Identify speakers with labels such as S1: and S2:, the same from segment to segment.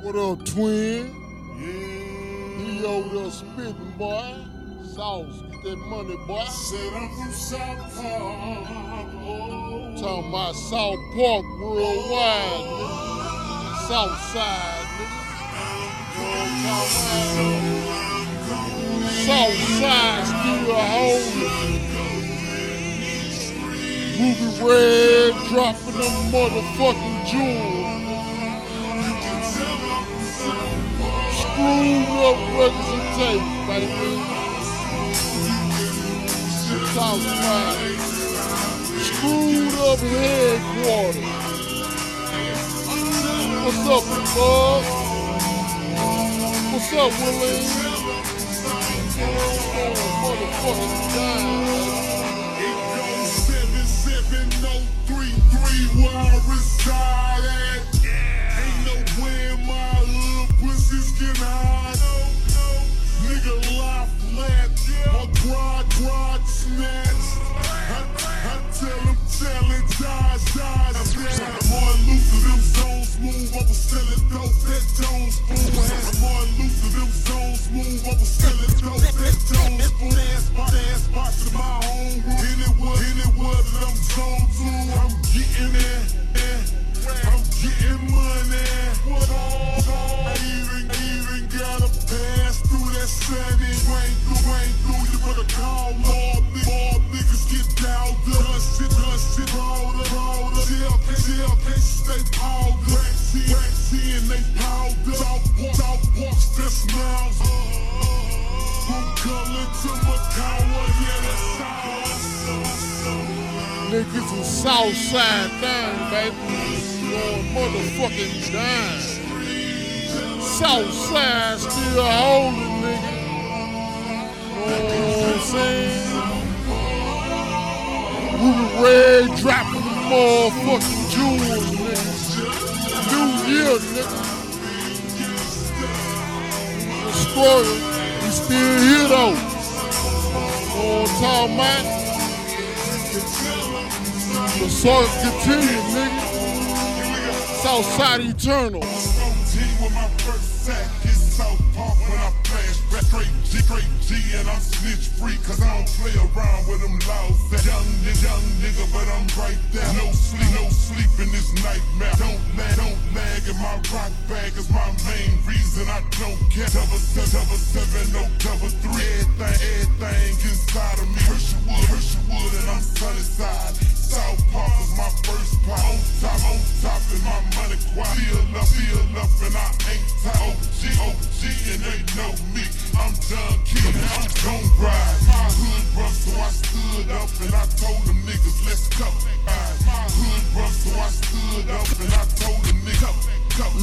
S1: What up, twin? Yeah. He over there spitting, boy. Sauce, get that money, boy.
S2: Said I'm from South Park. Oh.
S1: Talking about South Park worldwide, nigga. South side, nigga. You know what I'm talking about? South side still holding. Ruby Red dropping them motherfucking jewels. Baby. Screwed up headquarters. What's up, bud? What's up, Willie? Oh, motherfucking.
S2: Zones, move, all. Niggas
S1: some south side thing, baby. Going motherfucking down. South side still holding, nigga. Know what I'm saying? Ruby Red dropping the motherfucking jewels, nigga. New year, nigga. Struggle, we still here though. I'm talking about? The saga continue, nigga. Southside Eternal.
S2: Straight G, straight G, and I'm snitch free, cause I don't play around with them laws. That young nigga, young nigga, but I'm right there. No sleep, no sleep in this nightmare. Don't lag, don't lag, and my rock bag is my main reason I don't care. Double seven, double seven, no double three. Everything, everything inside of me. Hersheywood, Hersheywood, and I'm sunny side. South Park was my first pop.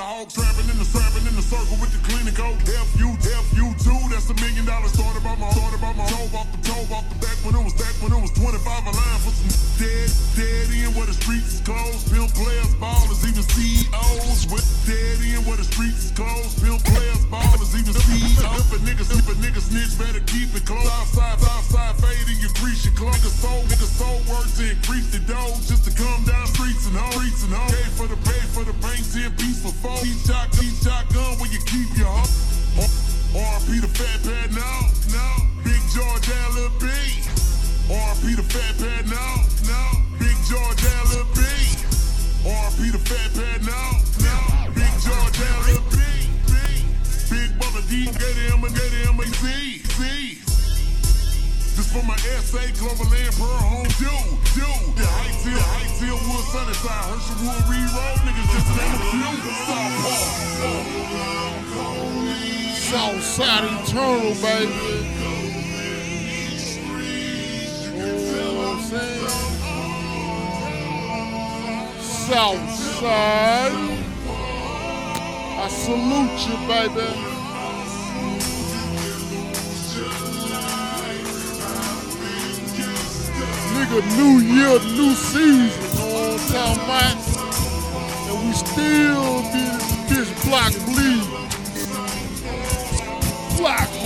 S2: the hog, trapping in the strapping in the circle with the clinical. Oh, FU, FU two, that's a million dollars. Started by my, started by my toe off the toe off the back when it was back when it was 25 a line for some dead, dead in where the streets is closed. Pimp players, ballers, even CEOs. With dead in where the streets is closed. Pimp players, ballers, even CEOs. If a nigga, if a nigga snitch, better keep it close. Outside, for the the paint, 10 for four. Each shot, each shotgun where you keep your hoe. RP the fat pad now, now. Big George LB. RP the fat pad now, now. Big George LB. RP the fat pad now, now. Big George LB. Big Brother D, get him and get him a Z, Z. This for my SA, Pearl Home, dude, dude. The Heights Hill, Wood, Sunnyside, Herschelwood, Re-Roll, niggas just name.
S1: Southside Eternal, baby. Southside. I salute you, baby. The new year, new season, you know what I'm talking about? And we still be this block bleed. Squad.